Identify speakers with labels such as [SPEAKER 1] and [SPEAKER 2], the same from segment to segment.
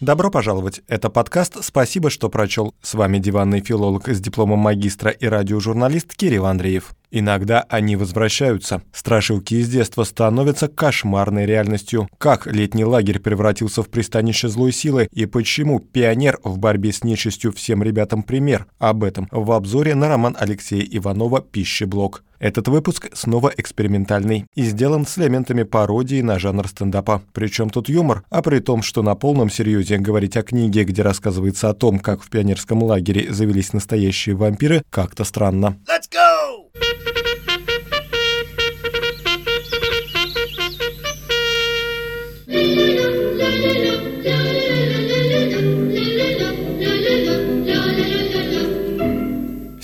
[SPEAKER 1] Добро пожаловать. Это подкаст «Спасибо, что прочел». С вами диванный филолог с дипломом магистра и радиожурналист Кирилл Андреев. Иногда они возвращаются. Страшилки из детства становятся кошмарной реальностью. Как летний лагерь превратился в пристанище злой силы и почему пионер в борьбе с нечистью всем ребятам пример. Об этом в обзоре на роман Алексея Иванова «Пищеблок». Этот выпуск снова экспериментальный и сделан с элементами пародии на жанр стендапа. Причем тут юмор, а при том, что на полном серьезе говорить о книге, где рассказывается о том, как в пионерском лагере завелись настоящие вампиры, как-то странно. Let's go!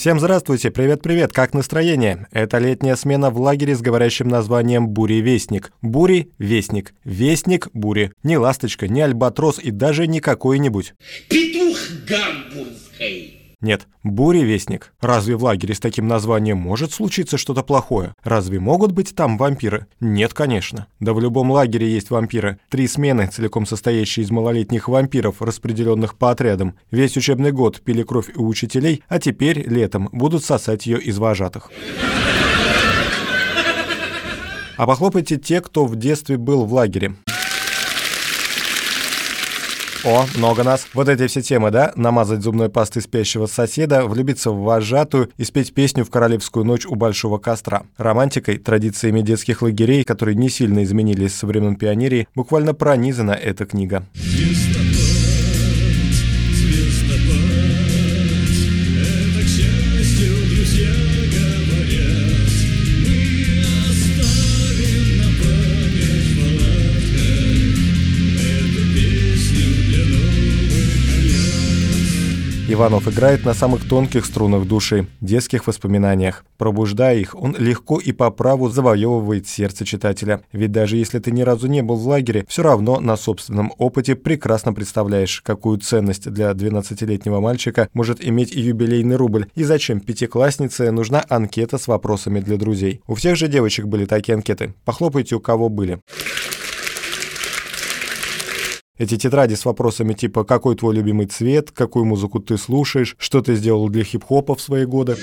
[SPEAKER 1] Всем здравствуйте, привет-привет, как настроение? Это летняя смена в лагере с говорящим названием «Бури-вестник». Бури-вестник. Вестник бури. Не ласточка, не альбатрос и даже не какой-нибудь. Петух гамбургский. Нет, буревестник. Разве в лагере с таким названием может случиться что-то плохое? Разве могут быть там вампиры? Нет, конечно. Да в любом лагере есть вампиры. Три смены, целиком состоящие из малолетних вампиров, распределенных по отрядам. Весь учебный год пили кровь у учителей, а теперь, летом, будут сосать ее из вожатых. А похлопайте те, кто в детстве был в лагере. О, много нас. Вот эти все темы, да? Намазать зубной пастой спящего соседа, влюбиться в вожатую и спеть песню в королевскую ночь у большого костра. Романтикой, традициями детских лагерей, которые не сильно изменились со времен пионерии, буквально пронизана эта книга. Иванов играет на самых тонких струнах души, детских воспоминаниях. Пробуждая их, он легко и по праву завоевывает сердце читателя. Ведь даже если ты ни разу не был в лагере, все равно на собственном опыте прекрасно представляешь, какую ценность для 12-летнего мальчика может иметь юбилейный рубль, и зачем пятикласснице нужна анкета с вопросами для друзей. У всех же девочек были такие анкеты. Похлопайте, у кого были. Эти тетради с вопросами типа «Какой твой любимый цвет?», «Какую музыку ты слушаешь?», «Что ты сделал для хип-хопа в свои годы?».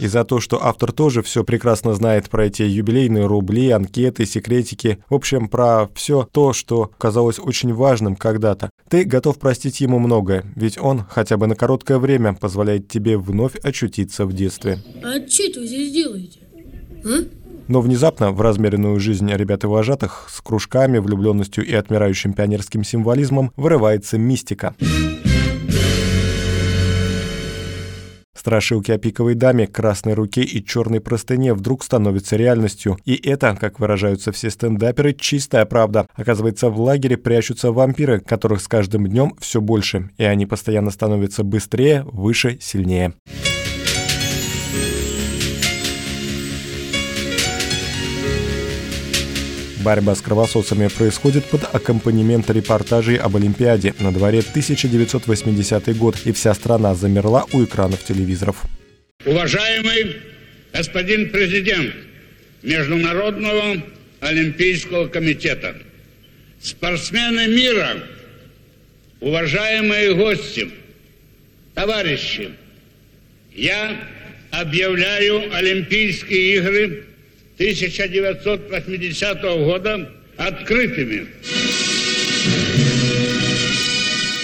[SPEAKER 1] И за то, что автор тоже все прекрасно знает про эти юбилейные рубли, анкеты, секретики, в общем, про все то, что казалось очень важным когда-то. Ты готов простить ему многое, ведь он хотя бы на короткое время позволяет тебе вновь очутиться в детстве.
[SPEAKER 2] А что вы здесь делаете? А?
[SPEAKER 1] Но внезапно в размеренную жизнь ребят и вожатых с кружками, влюбленностью и отмирающим пионерским символизмом вырывается мистика. Страшилки о пиковой даме, красной руке и черной простыне вдруг становятся реальностью. И это, как выражаются все стендаперы, чистая правда. Оказывается, в лагере прячутся вампиры, которых с каждым днем все больше, и они постоянно становятся быстрее, выше, сильнее. Борьба с кровососами происходит под аккомпанемент репортажей об Олимпиаде. На дворе 1980 год, и вся страна замерла у экранов телевизоров.
[SPEAKER 3] Уважаемый господин президент Международного Олимпийского комитета, спортсмены мира, уважаемые гости, товарищи, я объявляю Олимпийские игры 1980 года открытыми.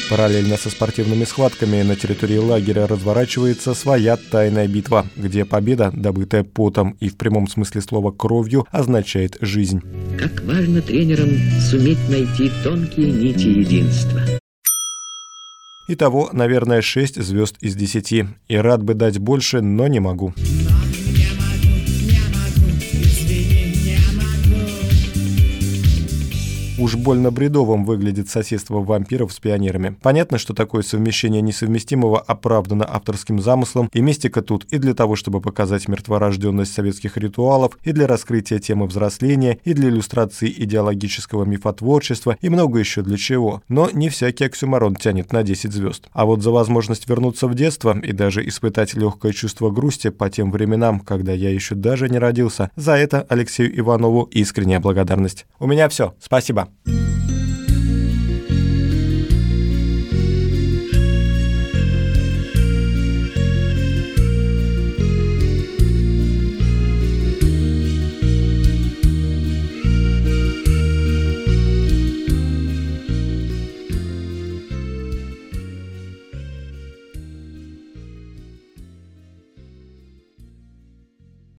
[SPEAKER 1] Параллельно со спортивными схватками на территории лагеря разворачивается своя тайная битва, где победа, добытая потом и в прямом смысле слова кровью, означает жизнь.
[SPEAKER 4] Как важно тренерам суметь найти тонкие нити единства.
[SPEAKER 1] Итого, наверное, 6 звезд из 10. И рад бы дать больше, но не могу. Уж больно бредовым выглядит соседство вампиров с пионерами. Понятно, что такое совмещение несовместимого оправдано авторским замыслом, и мистика тут и для того, чтобы показать мертворожденность советских ритуалов, и для раскрытия темы взросления, и для иллюстрации идеологического мифотворчества, и много еще для чего. Но не всякий оксюмарон тянет на 10 звезд. А вот за возможность вернуться в детство и даже испытать легкое чувство грусти по тем временам, когда я еще даже не родился, за это Алексею Иванову искренняя благодарность. У меня все. Спасибо. Ciao.